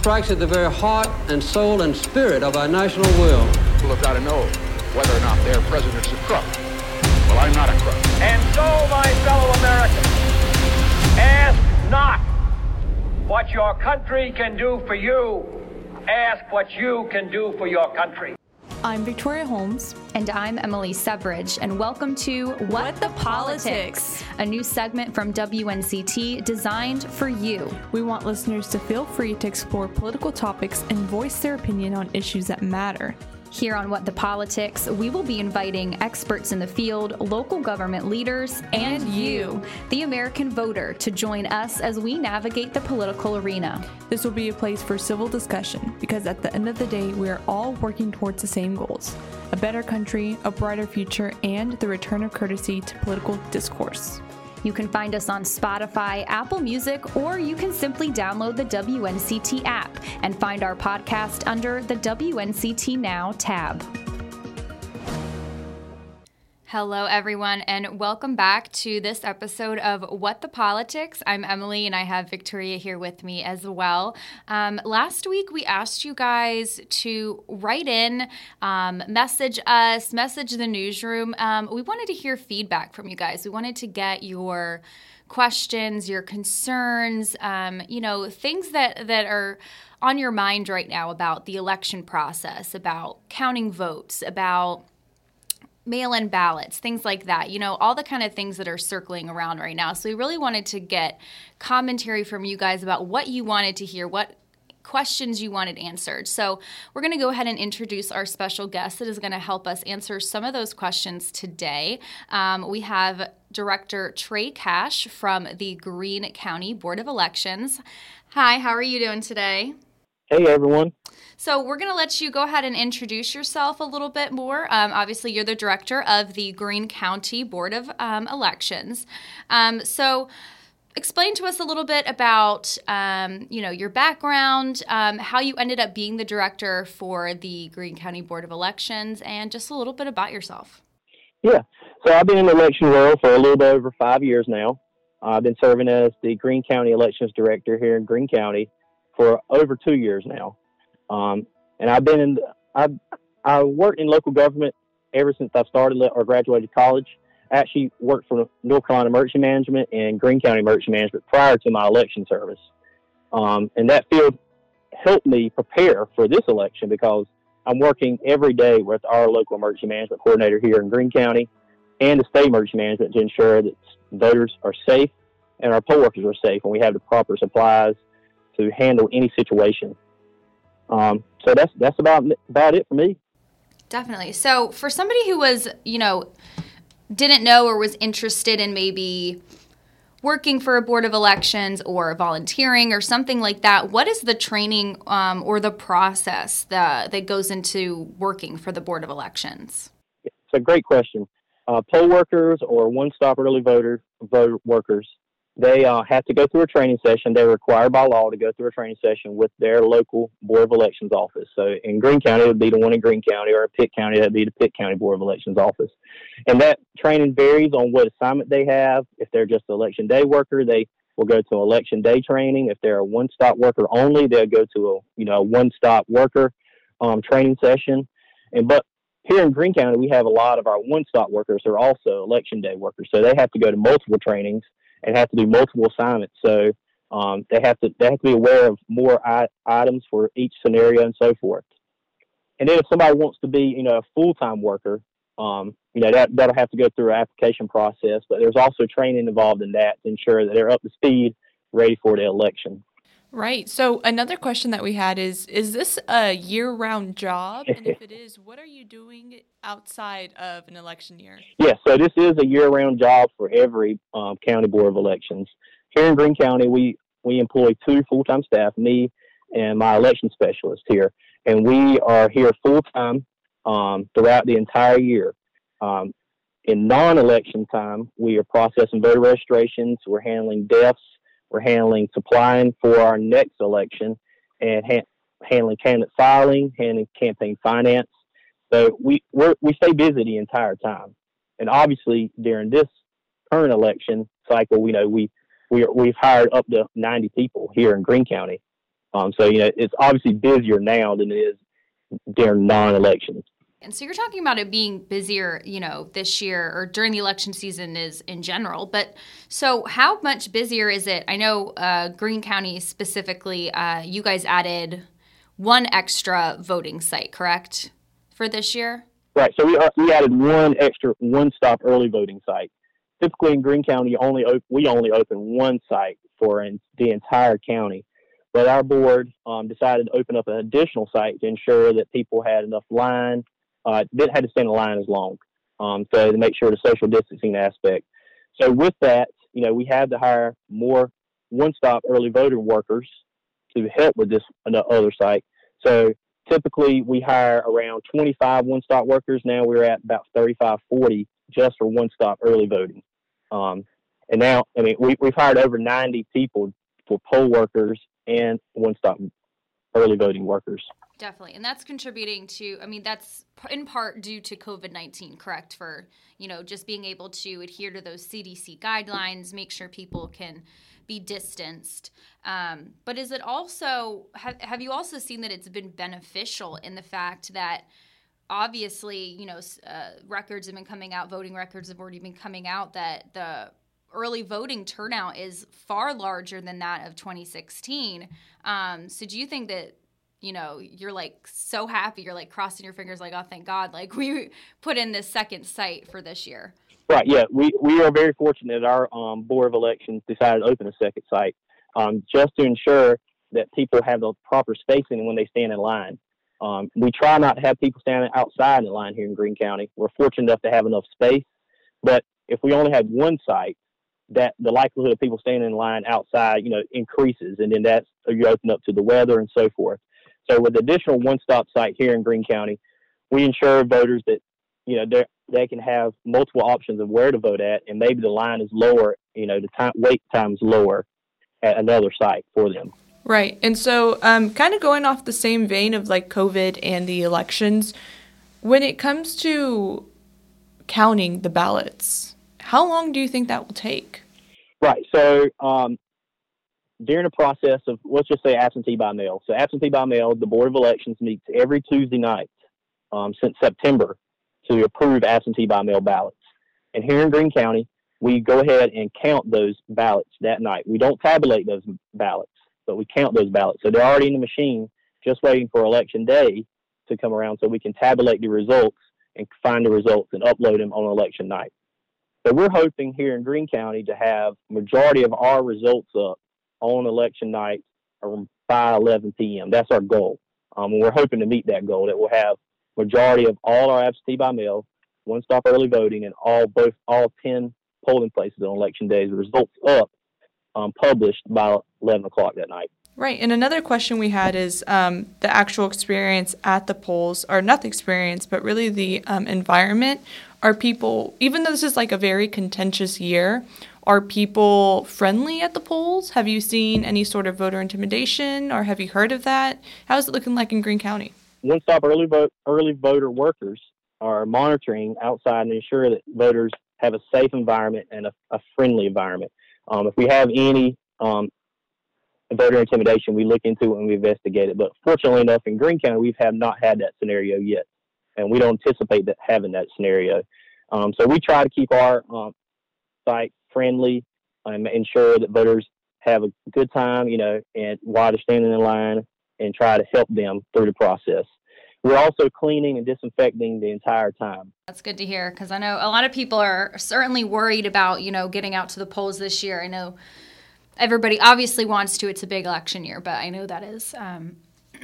strikes at the very heart and soul and spirit of our national will. People have got to know whether or not their president's a crook. Well, I'm not a crook. And so, my fellow Americans, ask not what your country can do for you. Ask what you can do for your country. I'm Victoria Holmes. And I'm Emily Severidge, and welcome to What, what the, Politics, a new segment from WNCT designed for you. We want listeners to feel free to explore political topics and voice their opinion on issues that matter. Here on What the Politics, we will be inviting experts in the field, local government leaders, and, and you, the American voter, to join us as we navigate the political arena. This will be a place for civil discussion because at the end of the day, we are all working towards the same goals a better country, a brighter future, and the return of courtesy to political discourse. You can find us on Spotify, Apple Music, or you can simply download the WNCT app and find our podcast under the WNCT Now tab. Hello, everyone, and welcome back to this episode of What the Politics. I'm Emily, and I have Victoria here with me as well. Um, last week, we asked you guys to write in, um, message us, message the newsroom. Um, we wanted to hear feedback from you guys. We wanted to get your questions, your concerns, um, you know, things that that are on your mind right now about the election process, about counting votes, about mail in ballots, things like that, you know, all the kind of things that are circling around right now. So we really wanted to get commentary from you guys about what you wanted to hear, what questions you wanted answered. So we're going to go ahead and introduce our special guest that is going to help us answer some of those questions today. Um, we have Director Trey Cash from the Greene County Board of Elections. Hi, how are you doing today? Hey, everyone. So, we're going to let you go ahead and introduce yourself a little bit more. Um, obviously, you're the director of the Greene County Board of um, Elections. Um, so, explain to us a little bit about um, you know your background, um, how you ended up being the director for the Greene County Board of Elections, and just a little bit about yourself. Yeah, so I've been in the election world for a little bit over five years now. I've been serving as the Greene County Elections Director here in Greene County for over two years now. Um, and I've been in, I, I worked in local government ever since I started or graduated college. I actually worked for North Carolina Emergency Management and Greene County Emergency Management prior to my election service. Um, and that field helped me prepare for this election because I'm working every day with our local emergency management coordinator here in Greene County and the state emergency management to ensure that voters are safe and our poll workers are safe and we have the proper supplies to handle any situation. Um, so that's that's about about it for me. Definitely. So for somebody who was, you know, didn't know or was interested in maybe working for a board of elections or volunteering or something like that, what is the training um, or the process that that goes into working for the board of elections? It's a great question. Uh, poll workers or one-stop early voter vote workers they uh, have to go through a training session. They're required by law to go through a training session with their local Board of Elections office. So in Greene County, it would be the one in Greene County, or in Pitt County, that'd be the Pitt County Board of Elections office. And that training varies on what assignment they have. If they're just an election day worker, they will go to election day training. If they're a one-stop worker only, they'll go to a you know one-stop worker um, training session. And but here in Greene County, we have a lot of our one-stop workers are also election day workers, so they have to go to multiple trainings and have to do multiple assignments. So um, they have to they have to be aware of more I- items for each scenario and so forth. And then if somebody wants to be you know a full time worker, um, you know that that'll have to go through an application process. But there's also training involved in that to ensure that they're up to speed, ready for the election. Right. So another question that we had is is this a year-round job? And if it is, what are you doing outside of an election year? Yes, so this is a year-round job for every um, county board of elections. Here in Greene County, we we employ two full-time staff, me and my election specialist here, and we are here full-time um, throughout the entire year. Um, in non-election time, we are processing voter registrations, we're handling deaths, we're handling supplying for our next election and ha- handling candidate filing, handling campaign finance. So we we stay busy the entire time. And obviously during this current election cycle, we know we we we've hired up to 90 people here in Greene County. Um, so you know it's obviously busier now than it is during non-elections. And so you're talking about it being busier, you know, this year or during the election season is in general. But so how much busier is it? I know uh, Greene County specifically, uh, you guys added one extra voting site, correct, for this year? Right. So we uh, we added one extra one stop early voting site. Typically in Greene County, only op- we only open one site for in, the entire county. But our board um, decided to open up an additional site to ensure that people had enough line uh, didn't have to stand in line as long. Um, so to make sure the social distancing aspect. So with that, you know, we had to hire more one-stop early voter workers to help with this other site. So typically we hire around 25 one-stop workers. Now we're at about 35, 40 just for one-stop early voting. Um, and now, I mean, we, we've hired over 90 people for poll workers and one-stop early voting workers. Definitely. And that's contributing to, I mean, that's in part due to COVID 19, correct? For, you know, just being able to adhere to those CDC guidelines, make sure people can be distanced. Um, but is it also, have, have you also seen that it's been beneficial in the fact that obviously, you know, uh, records have been coming out, voting records have already been coming out that the early voting turnout is far larger than that of 2016. Um, so do you think that you know, you're like so happy. You're like crossing your fingers, like, oh, thank God, like we put in this second site for this year. Right. Yeah. We, we are very fortunate that our um, Board of Elections decided to open a second site um, just to ensure that people have the proper spacing when they stand in line. Um, we try not to have people standing outside in line here in Greene County. We're fortunate enough to have enough space, but if we only had one site, that the likelihood of people standing in line outside, you know, increases, and then that's you open up to the weather and so forth. So with the additional one-stop site here in Greene County, we ensure voters that you know they can have multiple options of where to vote at, and maybe the line is lower. You know, the time wait time is lower at another site for them. Right, and so um, kind of going off the same vein of like COVID and the elections, when it comes to counting the ballots, how long do you think that will take? Right. So um, during the process of let's just say absentee by mail. So absentee by mail, the Board of Elections meets every Tuesday night um, since September to approve absentee by mail ballots. And here in Greene County, we go ahead and count those ballots that night. We don't tabulate those ballots, but we count those ballots. So they're already in the machine, just waiting for election day to come around so we can tabulate the results and find the results and upload them on election night. So we're hoping here in Greene County to have majority of our results up on election night by 11 p.m. That's our goal. Um, and we're hoping to meet that goal that we'll have majority of all our absentee by mail, one stop early voting, and all both all 10 polling places on election days results up um, published by 11 o'clock that night. Right. And another question we had is um, the actual experience at the polls, or not the experience, but really the um, environment. Are people, even though this is like a very contentious year, are people friendly at the polls? Have you seen any sort of voter intimidation or have you heard of that? How's it looking like in Greene County? One stop early vote early voter workers are monitoring outside and ensure that voters have a safe environment and a, a friendly environment. Um, if we have any um, voter intimidation, we look into it and we investigate it. But fortunately enough, in Greene County, we have not had that scenario yet, and we don't anticipate that having that scenario. Um, so we try to keep our um, site friendly, and ensure that voters have a good time, you know, and while they're standing in line and try to help them through the process. We're also cleaning and disinfecting the entire time. That's good to hear because I know a lot of people are certainly worried about, you know, getting out to the polls this year. I know everybody obviously wants to. It's a big election year, but I know that is um,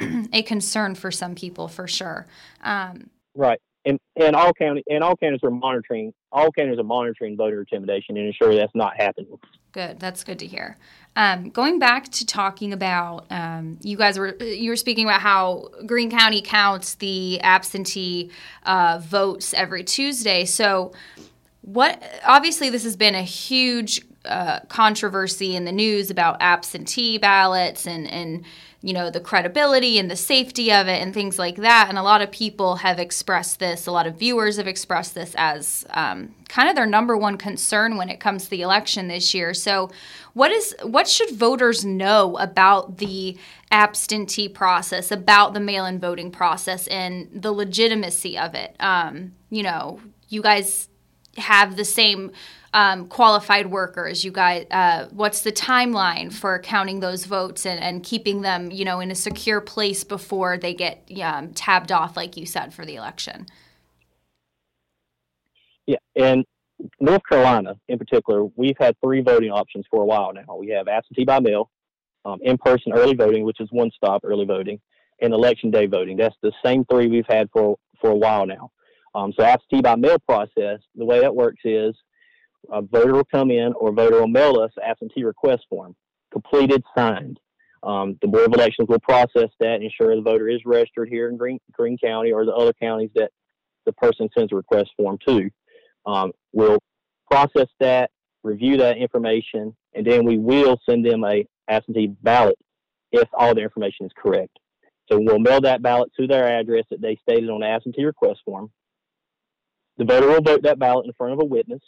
a concern for some people for sure. Um, right and and all county and all counties are monitoring all counties are monitoring voter intimidation and ensure that's not happening. Good, that's good to hear. Um, going back to talking about, um, you guys were you were speaking about how Greene County counts the absentee uh, votes every Tuesday. So, what obviously this has been a huge uh, controversy in the news about absentee ballots and and you know the credibility and the safety of it and things like that. And a lot of people have expressed this a lot of viewers have expressed this as um, kind of their number one concern when it comes to the election this year. So what is what should voters know about the absentee process about the mail-in voting process and the legitimacy of it? Um, you know you guys have the same um, qualified workers. You guys uh, what's the timeline for counting those votes and, and keeping them you know in a secure place before they get um, tabbed off like you said for the election? Yeah and north carolina in particular we've had three voting options for a while now. We have absentee by mail um, in-person early voting which is one stop early voting and election day voting. That's the same three we've had for for a while now um, so absentee by mail process the way that works is a voter will come in or a voter will mail us absentee request form, completed, signed. Um, the Board of Elections will process that and ensure the voter is registered here in Green, Greene County or the other counties that the person sends a request form to. Um, we'll process that, review that information, and then we will send them a absentee ballot if all the information is correct. So we'll mail that ballot to their address that they stated on the absentee request form. The voter will vote that ballot in front of a witness.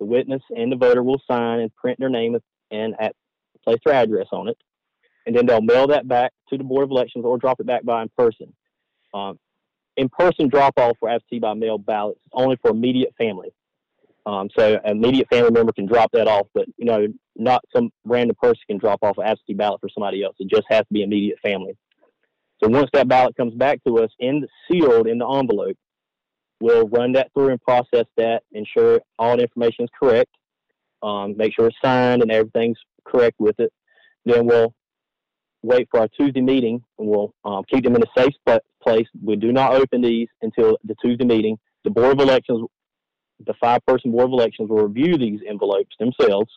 The witness and the voter will sign and print their name and at, place their address on it, and then they'll mail that back to the Board of Elections or drop it back by in person. Um, in-person drop-off for absentee by mail ballots only for immediate family. Um, so an immediate family member can drop that off, but you know, not some random person can drop off an absentee ballot for somebody else. It just has to be immediate family. So once that ballot comes back to us in the, sealed in the envelope, We'll run that through and process that, ensure all the information is correct, um, make sure it's signed and everything's correct with it. Then we'll wait for our Tuesday meeting and we'll um, keep them in a safe place. We do not open these until the Tuesday meeting. The Board of Elections, the five person Board of Elections will review these envelopes themselves,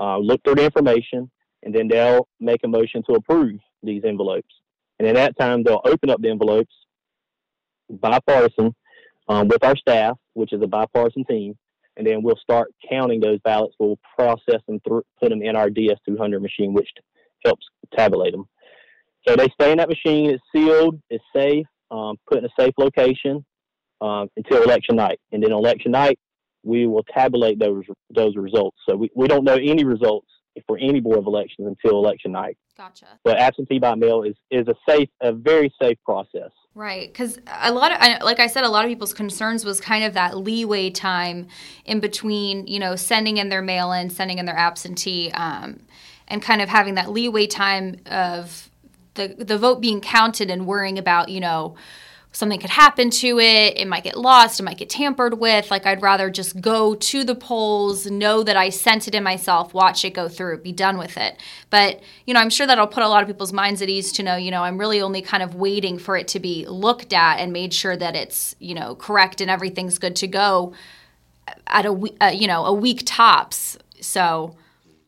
uh, look through the information, and then they'll make a motion to approve these envelopes. And at that time, they'll open up the envelopes bipartisan um, with our staff, which is a bipartisan team, and then we'll start counting those ballots. We'll process them through, put them in our DS200 machine, which helps tabulate them. So they stay in that machine. It's sealed. It's safe. Um, put in a safe location um, until election night, and then election night we will tabulate those those results. So we, we don't know any results for any board of elections until election night. Gotcha. But absentee by mail is is a safe, a very safe process. Right, because a lot of, like I said, a lot of people's concerns was kind of that leeway time in between, you know, sending in their mail-in, sending in their absentee, um, and kind of having that leeway time of the the vote being counted and worrying about, you know, something could happen to it. It might get lost. It might get tampered with. Like, I'd rather just go to the polls, know that I sent it in myself, watch it go through, be done with it. But, you know, I'm sure that'll put a lot of people's minds at ease to know, you know, I'm really only kind of waiting for it to be looked at and made sure that it's, you know, correct and everything's good to go at a, uh, you know, a week tops. So,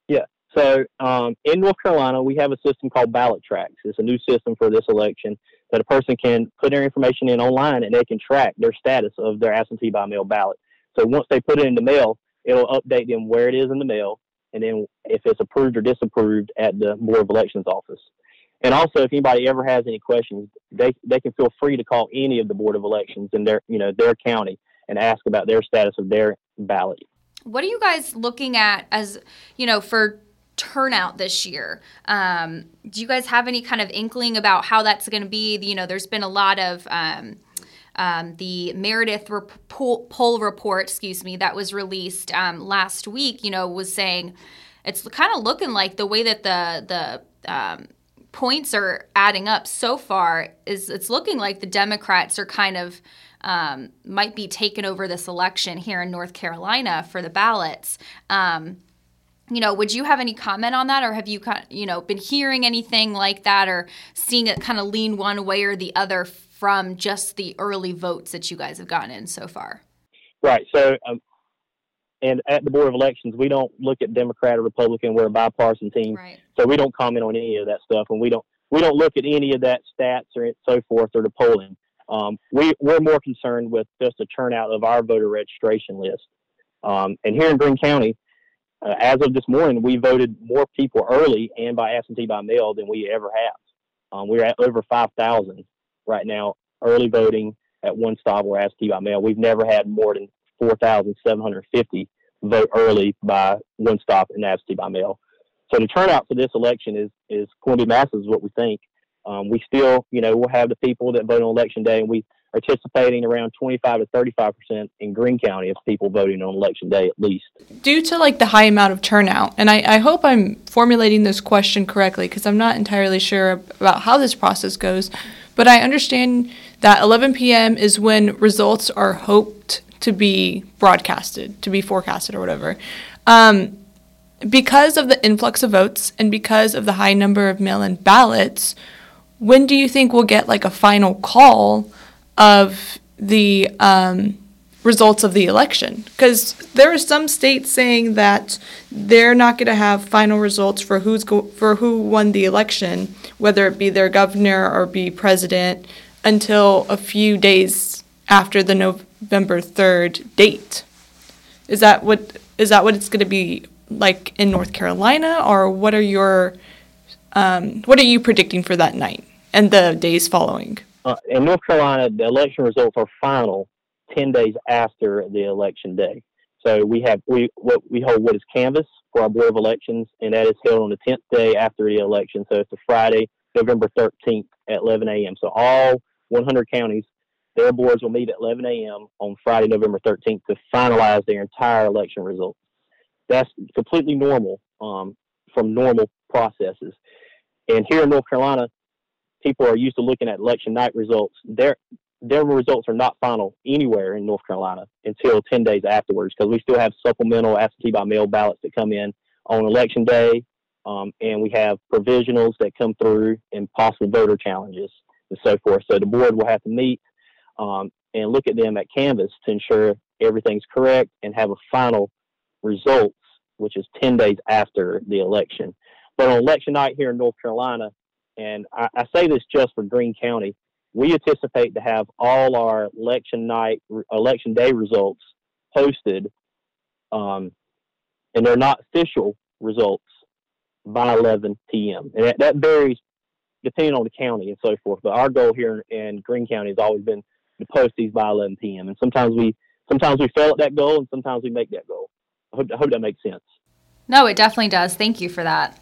yeah. So um, in North Carolina, we have a system called BallotTrax. It's a new system for this election that a person can put their information in online and they can track their status of their absentee by mail ballot. So once they put it in the mail, it'll update them where it is in the mail and then if it's approved or disapproved at the Board of Elections office. And also, if anybody ever has any questions, they they can feel free to call any of the Board of Elections in their you know their county and ask about their status of their ballot. What are you guys looking at as you know for turnout this year. Um, do you guys have any kind of inkling about how that's going to be? You know, there's been a lot of um, um, the Meredith rep- poll, report, excuse me, that was released um, last week. You know, was saying it's kind of looking like the way that the the um, points are adding up so far is it's looking like the Democrats are kind of um, might be taking over this election here in North Carolina for the ballots. You know, would you have any comment on that, or have you, you know, been hearing anything like that, or seeing it kind of lean one way or the other from just the early votes that you guys have gotten in so far? Right. So, um, and at the Board of Elections, we don't look at Democrat or Republican. We're a bipartisan team, right. so we don't comment on any of that stuff, and we don't we don't look at any of that stats or so forth or the polling. Um, we we're more concerned with just the turnout of our voter registration list. Um, and here in Greene County, uh, as of this morning, we voted more people early and by absentee by mail than we ever have. Um, we're at over 5,000 right now, early voting at one stop or absentee by mail. We've never had more than 4,750 vote early by one stop and absentee by mail. So the turnout for this election is is going to be massive, is what we think. Um, we still, you know, we'll have the people that vote on election day, and we are anticipating around 25 to 35 percent in Greene County of people voting on election day at least. Due to like the high amount of turnout, and I, I hope I'm formulating this question correctly because I'm not entirely sure about how this process goes, but I understand that 11 p.m. is when results are hoped to be broadcasted, to be forecasted or whatever. Um, because of the influx of votes and because of the high number of mail in ballots, when do you think we'll get like a final call of the um, results of the election? Because there are some states saying that they're not going to have final results for who's go- for who won the election, whether it be their governor or be president, until a few days after the November third date. Is that what is that what it's going to be like in North Carolina, or what are your um, what are you predicting for that night and the days following? Uh, in North Carolina, the election results are final ten days after the election day. So we have we what we hold what is canvass for our board of elections, and that is held on the tenth day after the election. So it's a Friday, November thirteenth at 11 a.m. So all 100 counties, their boards will meet at 11 a.m. on Friday, November 13th to finalize their entire election results that's completely normal um, from normal processes. And here in North Carolina, people are used to looking at election night results. Their their results are not final anywhere in North Carolina until 10 days afterwards because we still have supplemental absentee by mail ballots that come in on election day, um, and we have provisionals that come through and possible voter challenges and so forth. So the board will have to meet um, and look at them at canvass to ensure everything's correct and have a final results, which is 10 days after the election. But on election night here in North Carolina, and I, I say this just for Greene County, we anticipate to have all our election night, election day results posted, um, and they're not official results by 11 p.m. And that, that varies depending on the county and so forth. But our goal here in Greene County has always been to post these by 11 p.m. And sometimes we sometimes we fail at that goal, and sometimes we make that goal. I hope, I hope that makes sense. No, it definitely does. Thank you for that.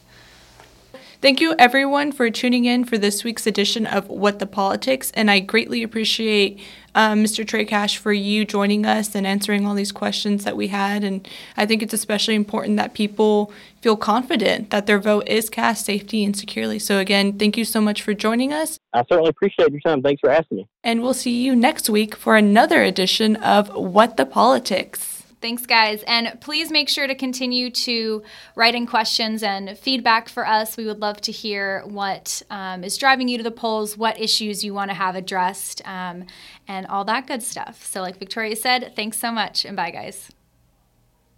Thank you, everyone, for tuning in for this week's edition of What the Politics. And I greatly appreciate um, Mr. Trey Cash for you joining us and answering all these questions that we had. And I think it's especially important that people feel confident that their vote is cast safely and securely. So, again, thank you so much for joining us. I certainly appreciate your time. Thanks for asking me. And we'll see you next week for another edition of What the Politics. Thanks, guys. And please make sure to continue to write in questions and feedback for us. We would love to hear what um, is driving you to the polls, what issues you want to have addressed, um, and all that good stuff. So, like Victoria said, thanks so much, and bye, guys.